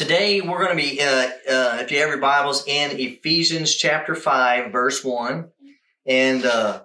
Today we're going to be, uh, uh, if you have your Bibles, in Ephesians chapter 5, verse 1. And uh,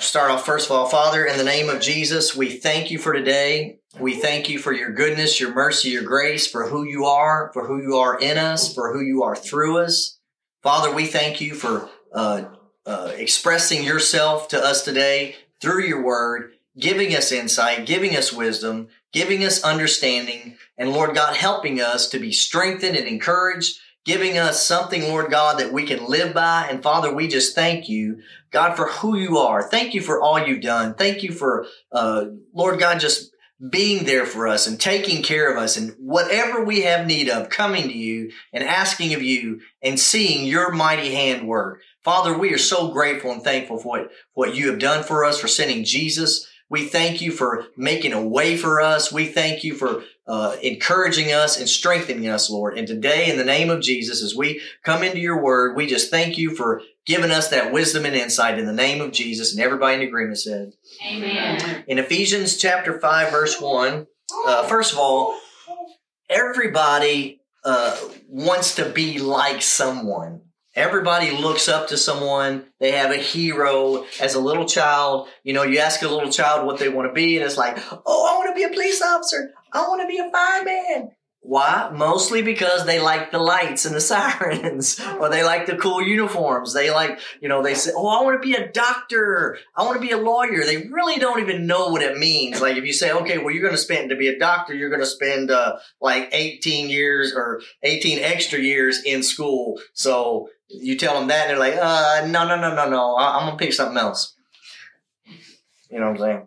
start off first of all, Father, in the name of Jesus, we thank you for today. We thank you for your goodness, your mercy, your grace, for who you are, for who you are in us, for who you are through us. Father, we thank you for uh, uh, expressing yourself to us today through your word, giving us insight, giving us wisdom, giving us understanding, and Lord God, helping us to be strengthened and encouraged, giving us something, Lord God, that we can live by. And Father, we just thank you, God, for who you are. Thank you for all you've done. Thank you for, uh, Lord God, just being there for us and taking care of us and whatever we have need of coming to you and asking of you and seeing your mighty hand work. Father, we are so grateful and thankful for what, what you have done for us, for sending Jesus. We thank you for making a way for us. We thank you for uh, encouraging us and strengthening us, Lord. And today, in the name of Jesus, as we come into your word, we just thank you for giving us that wisdom and insight in the name of Jesus. And everybody in agreement said, Amen. In Ephesians chapter 5, verse 1, uh, first of all, everybody uh, wants to be like someone. Everybody looks up to someone. They have a hero. As a little child, you know, you ask a little child what they want to be, and it's like, oh, I want to be a police officer. I want to be a fireman. Why? Mostly because they like the lights and the sirens, or they like the cool uniforms. They like, you know, they say, "Oh, I want to be a doctor. I want to be a lawyer." They really don't even know what it means. Like if you say, "Okay, well, you're going to spend to be a doctor, you're going to spend uh, like 18 years or 18 extra years in school." So you tell them that, and they're like, "Uh, no, no, no, no, no. I- I'm gonna pick something else." You know what I'm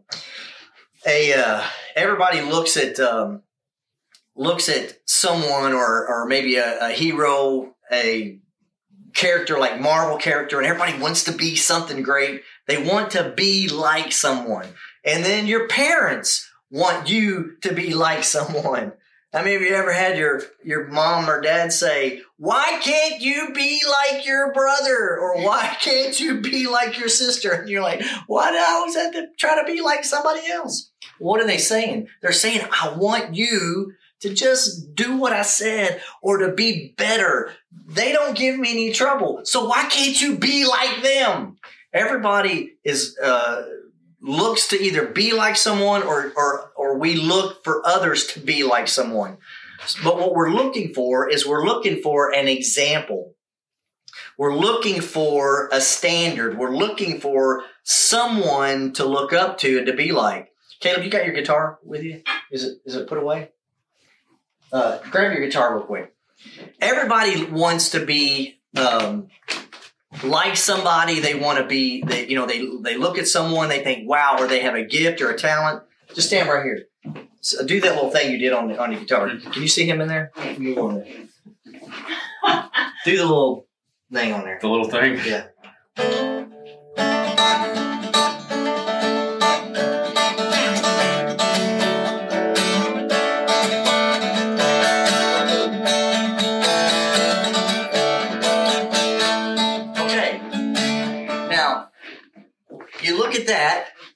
saying? A uh, everybody looks at. Um, looks at someone or or maybe a, a hero, a character like Marvel character, and everybody wants to be something great. They want to be like someone. And then your parents want you to be like someone. I mean, have you ever had your, your mom or dad say, why can't you be like your brother? Or why can't you be like your sister? And you're like, why do I always have to try to be like somebody else? What are they saying? They're saying, I want you to just do what I said or to be better. They don't give me any trouble. So why can't you be like them? Everybody is, uh, looks to either be like someone or, or, or we look for others to be like someone. But what we're looking for is we're looking for an example. We're looking for a standard. We're looking for someone to look up to and to be like. Caleb, you got your guitar with you? Is it is it put away? Uh, grab your guitar real quick. Everybody wants to be um, like somebody. They want to be. They you know they they look at someone. They think wow, or they have a gift or a talent. Just stand right here. So uh, do that little thing you did on the on your guitar. Can you see him in there? Move on there. Do the little thing on there. The little thing. Yeah.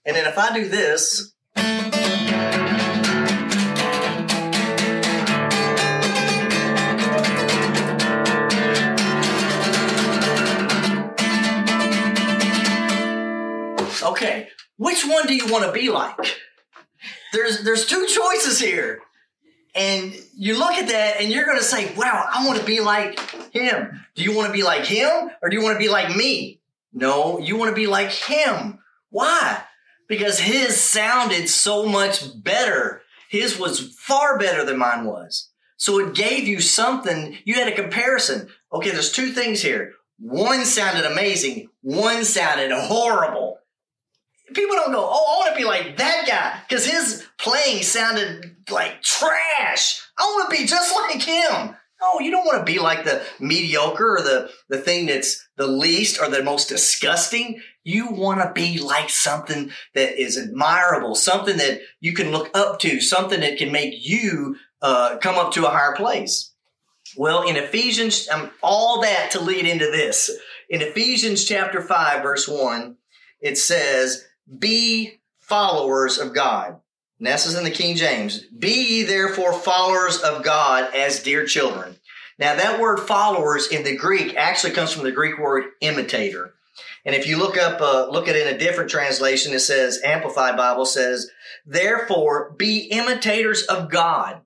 And then if I do this, okay, which one do you want to be like? There's there's two choices here. And you look at that and you're going to say, wow, I want to be like him. Do you want to be like him or do you want to be like me? No, you want to be like him. Why? Because his sounded so much better. His was far better than mine was. So it gave you something. You had a comparison. Okay, there's two things here. One sounded amazing. One sounded horrible people don't go, oh, I want to be like that guy because his playing sounded like trash. I want to be just like him. No, you don't want to be like the mediocre or the, the thing that's the least or the most disgusting. You want to be like something that is admirable, something that you can look up to, something that can make you uh, come up to a higher place. Well, in Ephesians, um, all that to lead into this. In Ephesians chapter 5, verse 1, it says, be followers of God. And this is in the King James. Be ye therefore followers of God as dear children. Now that word followers in the Greek actually comes from the Greek word imitator. And if you look up, uh, look at it in a different translation, it says, Amplified Bible says, therefore be imitators of God.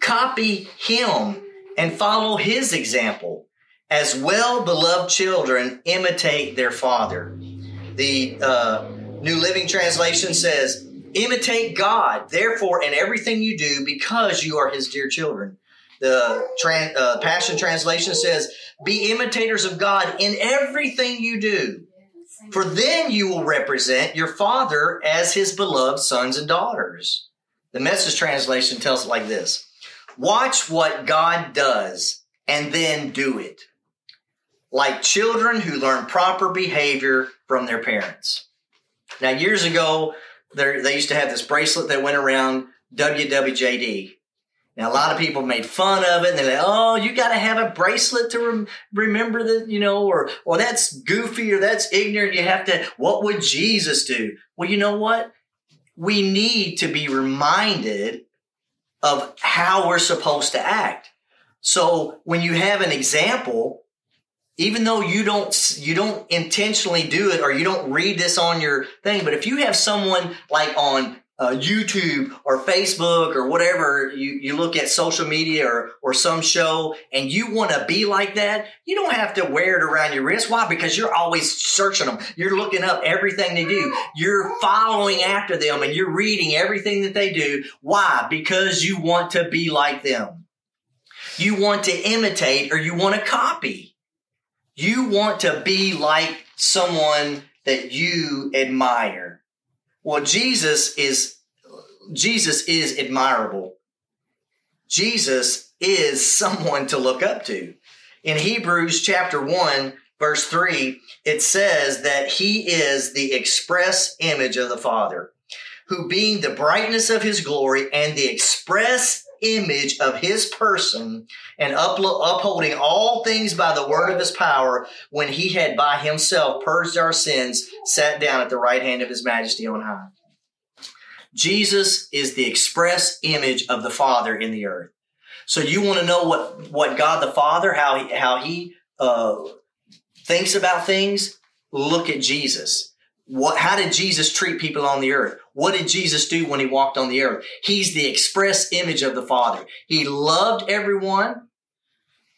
Copy him and follow his example. As well beloved children imitate their father. The uh, New Living Translation says, imitate God, therefore, in everything you do, because you are his dear children. The tran- uh, Passion Translation says, Be imitators of God in everything you do, for then you will represent your Father as his beloved sons and daughters. The Message Translation tells it like this Watch what God does and then do it. Like children who learn proper behavior from their parents. Now, years ago, they used to have this bracelet that went around WWJD. Now, a lot of people made fun of it and they're like, oh, you got to have a bracelet to rem- remember that, you know, or, or that's goofy or that's ignorant. You have to, what would Jesus do? Well, you know what? We need to be reminded of how we're supposed to act. So when you have an example, even though you don't you don't intentionally do it or you don't read this on your thing, but if you have someone like on uh, YouTube or Facebook or whatever you, you look at social media or, or some show and you want to be like that, you don't have to wear it around your wrist. Why? Because you're always searching them. You're looking up everything they do. You're following after them and you're reading everything that they do. Why? Because you want to be like them. You want to imitate or you want to copy. You want to be like someone that you admire. Well, Jesus is Jesus is admirable. Jesus is someone to look up to. In Hebrews chapter 1, verse 3, it says that he is the express image of the Father, who being the brightness of his glory and the express image of his person and upholding all things by the word of his power when he had by himself purged our sins sat down at the right hand of his majesty on high. Jesus is the express image of the father in the earth. So you want to know what what god the father how he how he uh, thinks about things? Look at jesus what, how did Jesus treat people on the earth? What did Jesus do when he walked on the earth? He's the express image of the Father. He loved everyone.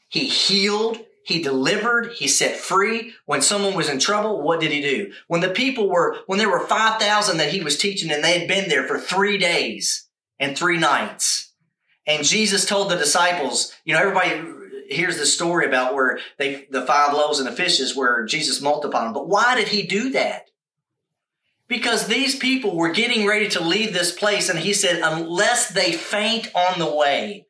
He healed. He delivered. He set free. When someone was in trouble, what did he do? When the people were, when there were 5,000 that he was teaching and they had been there for three days and three nights. And Jesus told the disciples, you know, everybody hears the story about where they, the five loaves and the fishes where Jesus multiplied them. But why did he do that? Because these people were getting ready to leave this place and he said unless they faint on the way.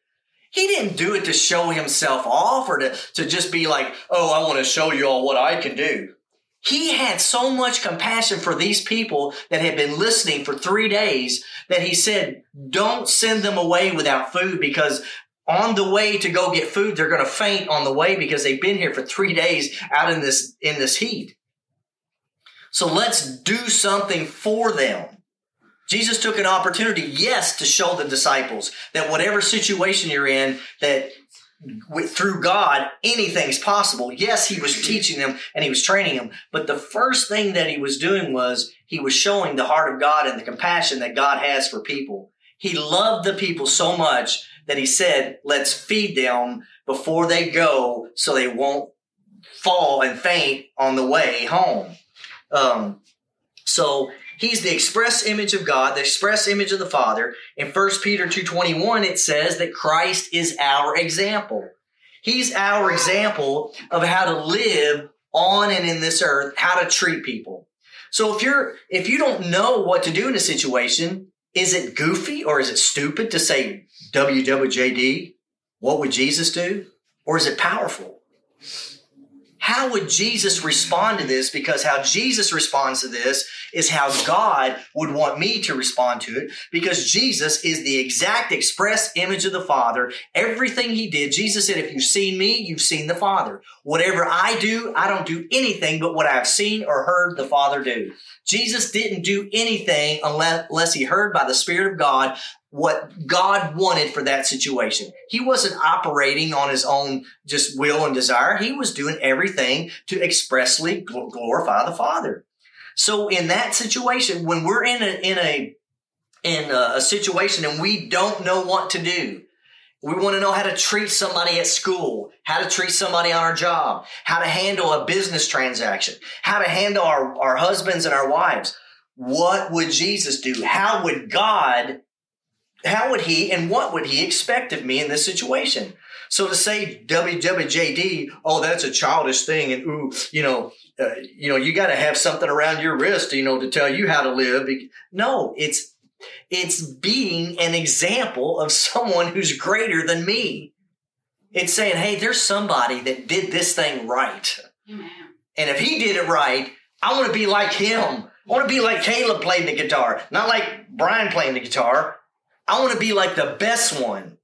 He didn't do it to show himself off or to, to just be like oh i want to show you all what i can do. He had so much compassion for these people that had been listening for three days that he said don't send them away without food because on the way to go get food they're going to faint on the way because they've been here for three days out in this in this heat so let's do something for them. Jesus took an opportunity, yes, to show the disciples that whatever situation you're in, that through God, anything's possible. Yes, he was teaching them and he was training them, but the first thing that he was doing was he was showing the heart of God and the compassion that God has for people. He loved the people so much that he said, let's feed them before they go so they won't fall and faint on the way home. Um, so he's the express image of God, the express image of the Father. In 1 Peter 2.21, it says that Christ is our example. He's our example of how to live on and in this earth, how to treat people. So if you're, if you don't know what to do in a situation, is it goofy or is it stupid to say WWJD? What would Jesus do? Or is it powerful? How would Jesus respond to this? Because how Jesus responds to this is how God would want me to respond to it. Because Jesus is the exact express image of the Father. Everything he did, Jesus said, if you've seen me, you've seen the Father. Whatever I do, I don't do anything but what I've seen or heard the Father do. Jesus didn't do anything unless, unless he heard by the Spirit of God what God wanted for that situation. He wasn't operating on his own just will and desire. He was doing everything to expressly glorify the Father. So in that situation, when we're in a, in a, in a, situation and we don't know what to do, we want to know how to treat somebody at school, how to treat somebody on our job, how to handle a business transaction, how to handle our, our husbands and our wives. What would Jesus do? How would God how would he and what would he expect of me in this situation? So to say WWJD, oh, that's a childish thing, and ooh, you know, uh, you know, you got to have something around your wrist, you know, to tell you how to live. No, it's it's being an example of someone who's greater than me. It's saying, hey, there's somebody that did this thing right, Amen. and if he did it right, I want to be like him. I want to be like Caleb playing the guitar, not like Brian playing the guitar. I want to be like the best one.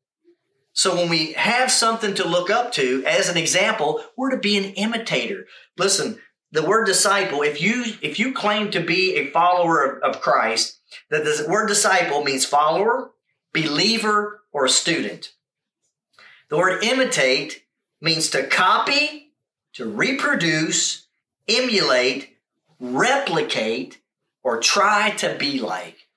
So when we have something to look up to as an example, we're to be an imitator. Listen, the word disciple, if you if you claim to be a follower of, of Christ, that the word disciple means follower, believer, or student. The word imitate means to copy, to reproduce, emulate, replicate, or try to be like.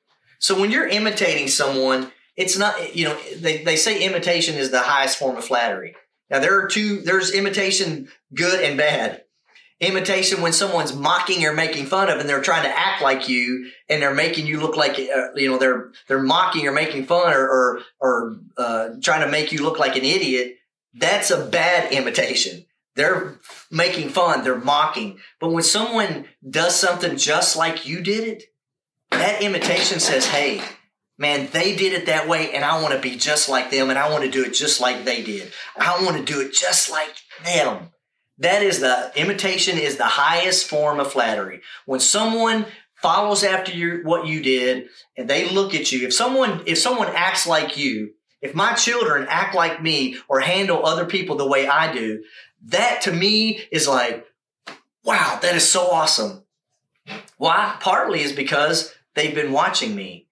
So when you're imitating someone, it's not, you know, they, they say imitation is the highest form of flattery. Now there are two, there's imitation good and bad. Imitation when someone's mocking or making fun of and they're trying to act like you and they're making you look like, uh, you know, they're, they're mocking or making fun or, or, or uh, trying to make you look like an idiot. That's a bad imitation. They're making fun. They're mocking. But when someone does something just like you did it, that imitation says, hey, man, they did it that way, and I want to be just like them, and I want to do it just like they did. I want to do it just like them. That is the imitation is the highest form of flattery. When someone follows after your what you did and they look at you, if someone if someone acts like you, if my children act like me or handle other people the way I do, that to me is like, wow, that is so awesome. Why? Partly is because They've been watching me.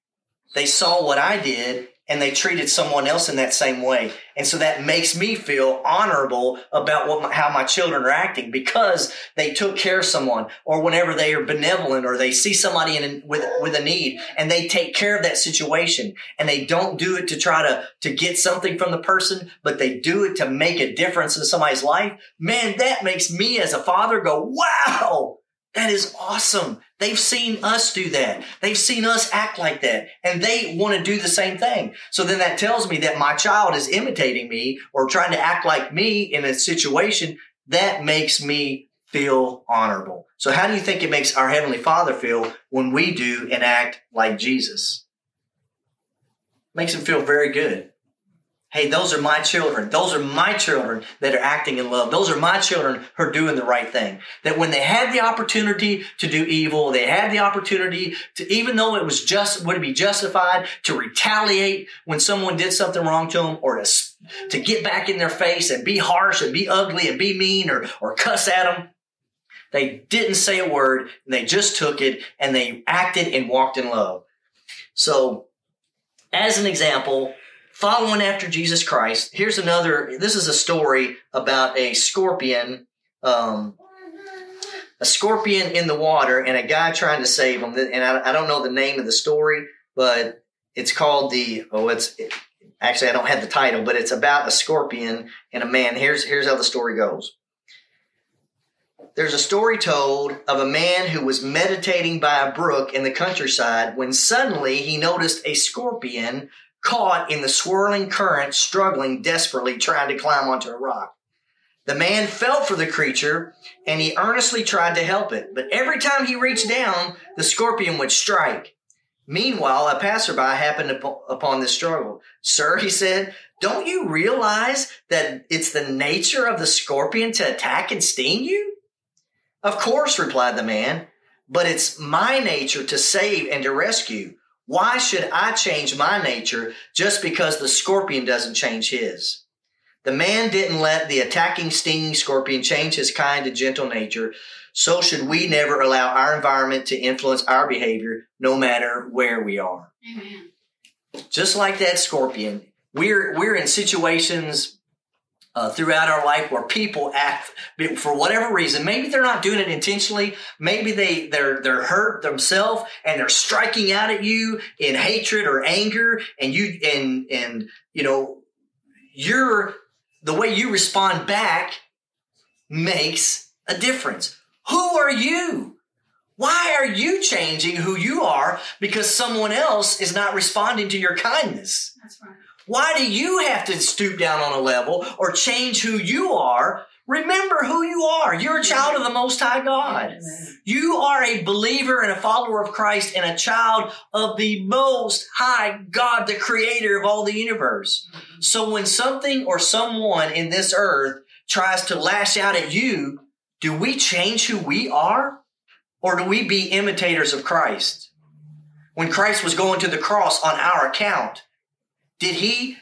They saw what I did and they treated someone else in that same way. And so that makes me feel honorable about what my, how my children are acting because they took care of someone or whenever they are benevolent or they see somebody in with, with a need and they take care of that situation and they don't do it to try to, to get something from the person, but they do it to make a difference in somebody's life. Man, that makes me as a father go, wow, that is awesome. They've seen us do that. They've seen us act like that and they want to do the same thing. So then that tells me that my child is imitating me or trying to act like me in a situation that makes me feel honorable. So how do you think it makes our heavenly father feel when we do and act like Jesus? Makes him feel very good. Hey, those are my children. Those are my children that are acting in love. Those are my children who are doing the right thing. That when they had the opportunity to do evil, they had the opportunity to, even though it was just, would it be justified to retaliate when someone did something wrong to them or to, to get back in their face and be harsh and be ugly and be mean or, or cuss at them. They didn't say a word they just took it and they acted and walked in love. So, as an example, following after Jesus Christ. Here's another. This is a story about a scorpion, um, a scorpion in the water, and a guy trying to save him. And I, I don't know the name of the story, but it's called the. Oh, it's it, actually I don't have the title, but it's about a scorpion and a man. Here's here's how the story goes. There's a story told of a man who was meditating by a brook in the countryside when suddenly he noticed a scorpion caught in the swirling current, struggling desperately, trying to climb onto a rock. The man felt for the creature and he earnestly tried to help it, but every time he reached down, the scorpion would strike. Meanwhile, a passerby happened upon this struggle. Sir, he said, don't you realize that it's the nature of the scorpion to attack and sting you? Of course, replied the man, but it's my nature to save and to rescue. Why should I change my nature just because the scorpion doesn't change his? The man didn't let the attacking, stinging scorpion change his kind and gentle nature. So should we never allow our environment to influence our behavior, no matter where we are. Amen. Just like that scorpion, we're we're in situations uh, throughout our life where people act for whatever reason. Maybe they're not doing it intentionally. Maybe they they're they're hurt themselves and they're striking out at you in hatred or anger, and you and and you know you're the way you respond back makes a difference. Who are you? Why are you changing who you are because someone else is not responding to your kindness? That's right. Why do you have to stoop down on a level or change who you are? Remember who you are. You're a child of the Most High God. You are a believer and a follower of Christ and a child of the Most High God, the creator of all the universe. So when something or someone in this earth tries to lash out at you, do we change who we are? Or do we be imitators of Christ? When Christ was going to the cross on our account, did he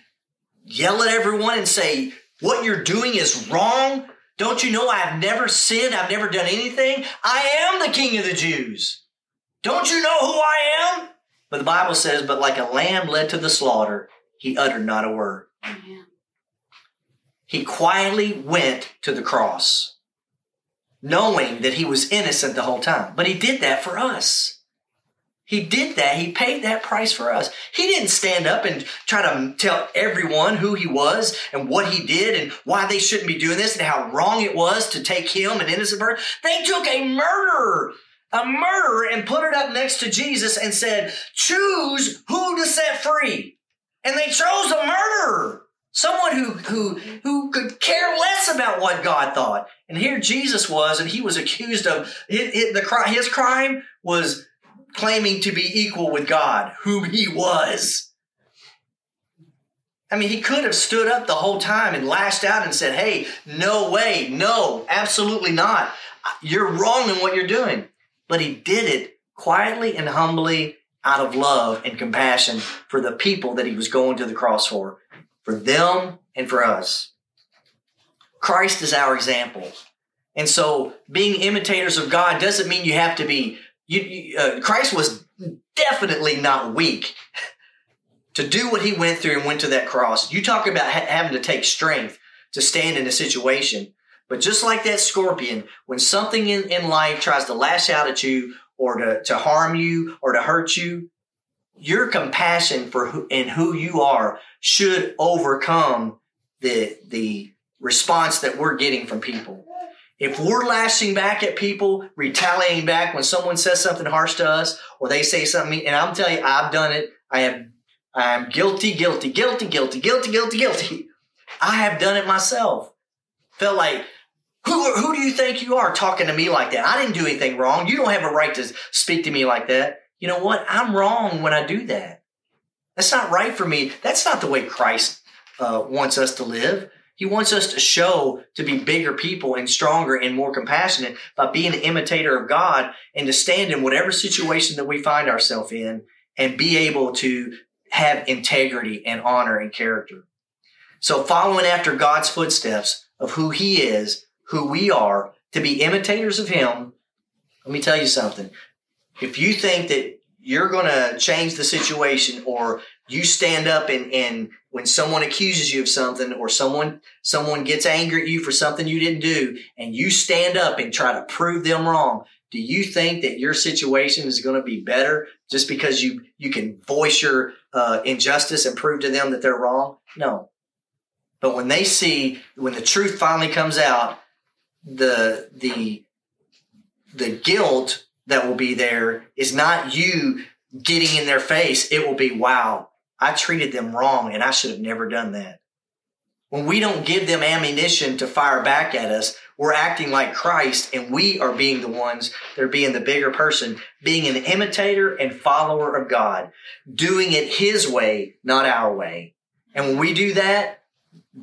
yell at everyone and say, What you're doing is wrong? Don't you know I've never sinned? I've never done anything? I am the king of the Jews. Don't you know who I am? But the Bible says, But like a lamb led to the slaughter, he uttered not a word. He quietly went to the cross, knowing that he was innocent the whole time. But he did that for us. He did that. He paid that price for us. He didn't stand up and try to tell everyone who he was and what he did and why they shouldn't be doing this and how wrong it was to take him, an innocent person. They took a murderer, a murderer, and put it up next to Jesus and said, choose who to set free. And they chose a murderer. Someone who, who, who could care less about what God thought. And here Jesus was, and he was accused of, his, his crime was claiming to be equal with God, whom he was. I mean, he could have stood up the whole time and lashed out and said, Hey, no way, no, absolutely not. You're wrong in what you're doing. But he did it quietly and humbly out of love and compassion for the people that he was going to the cross for, for them and for us. Christ is our example. And so being imitators of God doesn't mean you have to be you, uh, Christ was definitely not weak to do what he went through and went to that cross. You talk about ha- having to take strength to stand in a situation. But just like that scorpion, when something in, in life tries to lash out at you or to, to harm you or to hurt you, your compassion for who and who you are should overcome the the response that we're getting from people. If we're lashing back at people, retaliating back when someone says something harsh to us or they say something, and I'm telling you, I've done it. I am, I'm guilty, guilty, guilty, guilty, guilty, guilty, guilty. I have done it myself. Felt like, who, who do you think you are talking to me like that? I didn't do anything wrong. You don't have a right to speak to me like that. You know what? I'm wrong when I do that. That's not right for me. That's not the way Christ uh, wants us to live. He wants us to show to be bigger people and stronger and more compassionate by being an imitator of God and to stand in whatever situation that we find ourselves in and be able to have integrity and honor and character. So following after God's footsteps of who he is, who we are, to be imitators of him, let me tell you something. If you think that you're going to change the situation or you stand up and, and when someone accuses you of something or someone someone gets angry at you for something you didn't do and you stand up and try to prove them wrong do you think that your situation is going to be better just because you you can voice your uh, injustice and prove to them that they're wrong? No. But when they see when the truth finally comes out the the the guilt that will be there is not you getting in their face it will be wow I treated them wrong and I should have never done that. when we don't give them ammunition to fire back at us, we're acting like Christ and we are being the ones that are being the bigger person, being an imitator and follower of God, doing it His way, not our way. And when we do that,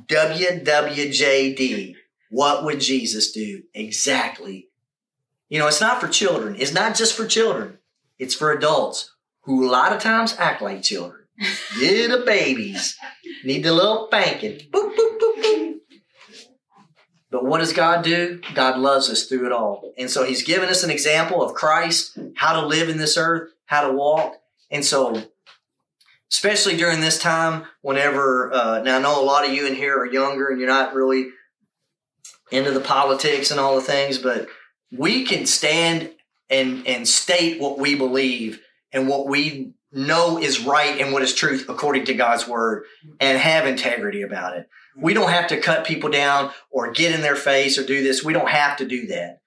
WWJD, what would Jesus do? Exactly. You know, it's not for children. It's not just for children. It's for adults who a lot of times act like children. Little babies need a little spanking. Boop, boop, boop, boop. But what does God do? God loves us through it all. And so he's given us an example of Christ, how to live in this earth, how to walk. And so, especially during this time, whenever, uh, now I know a lot of you in here are younger and you're not really into the politics and all the things, but we can stand and, and state what we believe and what we know is right and what is truth according to God's word and have integrity about it. We don't have to cut people down or get in their face or do this. We don't have to do that.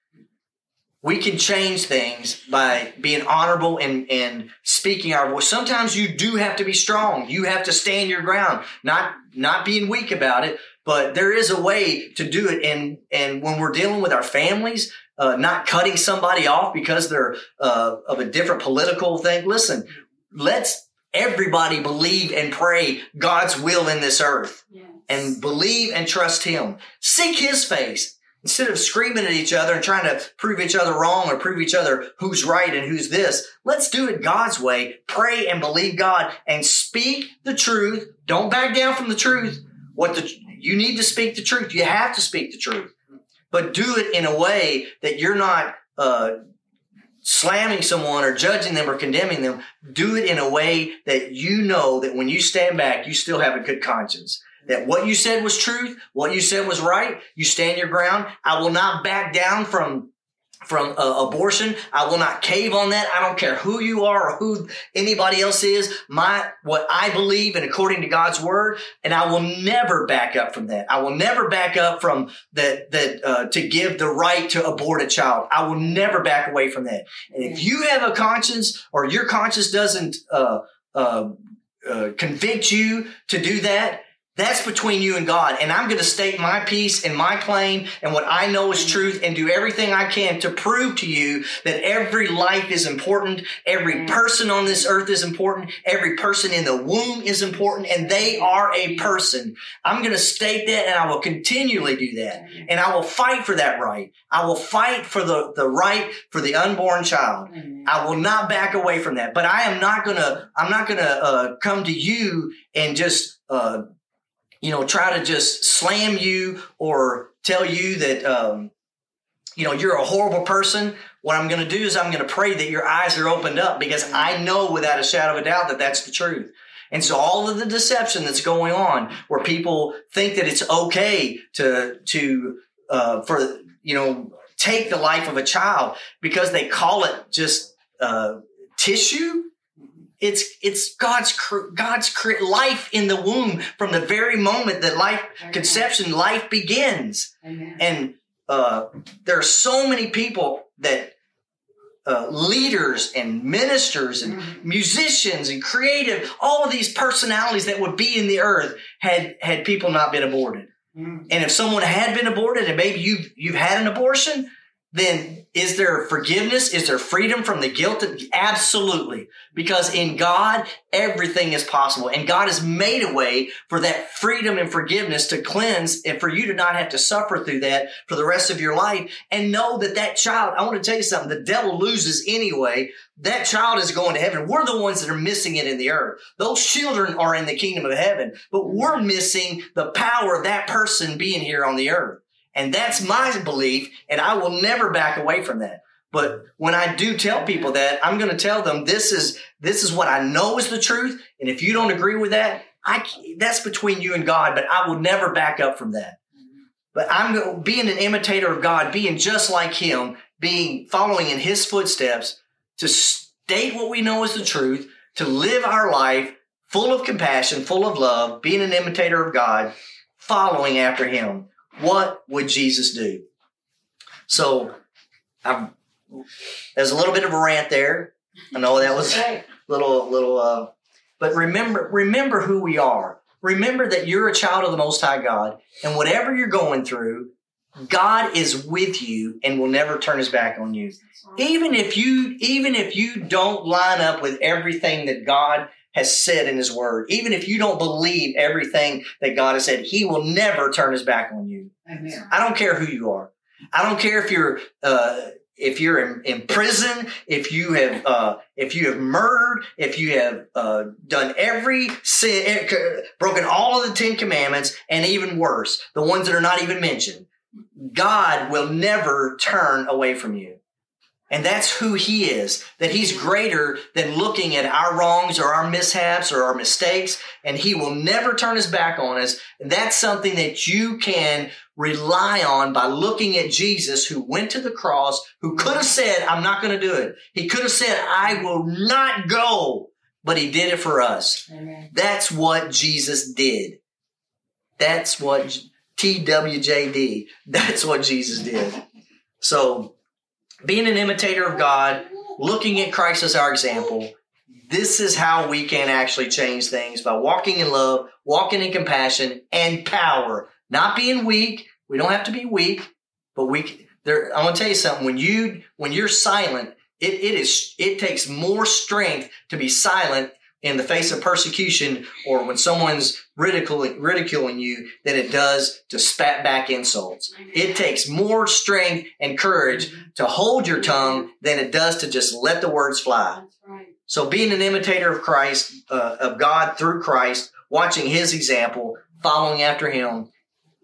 We can change things by being honorable and, and speaking our voice. Sometimes you do have to be strong. You have to stand your ground, not, not being weak about it, but there is a way to do it. And, and when we're dealing with our families, uh, not cutting somebody off because they're uh, of a different political thing. Listen, let's everybody believe and pray God's will in this earth yes. and believe and trust Him. Seek His face instead of screaming at each other and trying to prove each other wrong or prove each other who's right and who's this. Let's do it God's way. Pray and believe God and speak the truth. Don't back down from the truth. What the, you need to speak the truth. You have to speak the truth, but do it in a way that you're not, uh, slamming someone or judging them or condemning them, do it in a way that you know that when you stand back, you still have a good conscience. That what you said was truth, what you said was right, you stand your ground. I will not back down from from uh, abortion. I will not cave on that. I don't care who you are or who anybody else is. My, what I believe and according to God's word, and I will never back up from that. I will never back up from that, that, uh, to give the right to abort a child. I will never back away from that. And if you have a conscience or your conscience doesn't, uh, uh, uh convict you to do that, that's between you and God. And I'm going to state my piece and my claim and what I know is truth and do everything I can to prove to you that every life is important. Every person on this earth is important. Every person in the womb is important and they are a person. I'm going to state that and I will continually do that. And I will fight for that right. I will fight for the, the right for the unborn child. I will not back away from that. But I am not going to, I'm not going to uh, come to you and just, uh, you know, try to just slam you or tell you that, um, you know, you're a horrible person. What I'm going to do is I'm going to pray that your eyes are opened up because I know without a shadow of a doubt that that's the truth. And so all of the deception that's going on where people think that it's okay to, to, uh, for, you know, take the life of a child because they call it just, uh, tissue it's it's God's God's life in the womb from the very moment that life Amen. conception life begins. Amen. And uh, there are so many people that uh, leaders and ministers and mm-hmm. musicians and creative, all of these personalities that would be in the earth had had people not been aborted. Mm-hmm. And if someone had been aborted and maybe you've you've had an abortion, then is there forgiveness? Is there freedom from the guilt? Absolutely. Because in God, everything is possible. And God has made a way for that freedom and forgiveness to cleanse and for you to not have to suffer through that for the rest of your life. And know that that child, I want to tell you something, the devil loses anyway. That child is going to heaven. We're the ones that are missing it in the earth. Those children are in the kingdom of heaven, but we're missing the power of that person being here on the earth. And that's my belief, and I will never back away from that. But when I do tell people that, I'm going to tell them this is this is what I know is the truth, and if you don't agree with that, I that's between you and God. But I will never back up from that. But I'm being an imitator of God, being just like Him, being following in His footsteps to state what we know is the truth, to live our life full of compassion, full of love, being an imitator of God, following after Him. What would Jesus do? So, I'm, there's a little bit of a rant there. I know that was a little, little, uh, but remember, remember who we are. remember that you're a child of the Most High God, and whatever you're going through, God is with you and will never turn his back on you. Even if you, even if you don't line up with everything that God has said in his word, even if you don't believe everything that God has said, he will never turn his back on you. Amen. I don't care who you are. I don't care if you're, uh, if you're in, in, prison, if you have uh, if you have murdered, if you have uh, done every sin, eh, broken all of the Ten Commandments, and even worse, the ones that are not even mentioned, God will never turn away from you. And that's who he is, that he's greater than looking at our wrongs or our mishaps or our mistakes, and he will never turn his back on us. And that's something that you can rely on by looking at Jesus who went to the cross, who could have said, I'm not going to do it. He could have said, I will not go, but he did it for us. Amen. That's what Jesus did. That's what TWJD. That's what Jesus did. So, being an imitator of God, looking at Christ as our example, this is how we can actually change things by walking in love, walking in compassion and power, not being weak. We don't have to be weak, but we there I want to tell you something when you when you're silent, it, it is it takes more strength to be silent in the face of persecution or when someone's ridiculing, ridiculing you than it does to spat back insults. It takes more strength and courage to hold your tongue than it does to just let the words fly. So being an imitator of Christ, uh, of God through Christ, watching his example, following after him,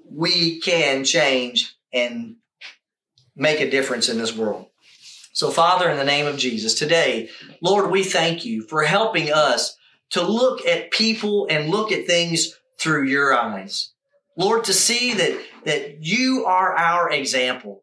we can change and make a difference in this world. So, Father, in the name of Jesus, today, Lord, we thank you for helping us to look at people and look at things through your eyes. Lord, to see that, that you are our example.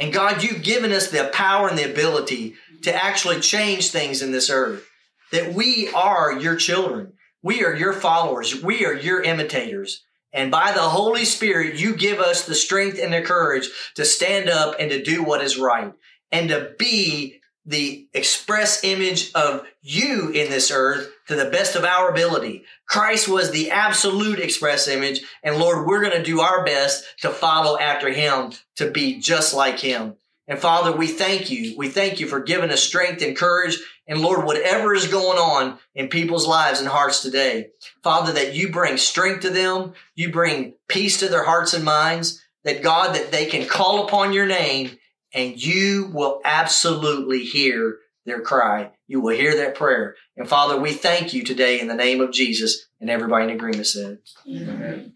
And God, you've given us the power and the ability to actually change things in this earth. That we are your children. We are your followers. We are your imitators. And by the Holy Spirit, you give us the strength and the courage to stand up and to do what is right and to be the express image of you in this earth to the best of our ability. Christ was the absolute express image. And Lord, we're going to do our best to follow after him to be just like him. And Father, we thank you. We thank you for giving us strength and courage. And Lord, whatever is going on in people's lives and hearts today, Father, that you bring strength to them. You bring peace to their hearts and minds. That God, that they can call upon your name and you will absolutely hear their cry. You will hear that prayer. And Father, we thank you today in the name of Jesus. And everybody in agreement said, Amen.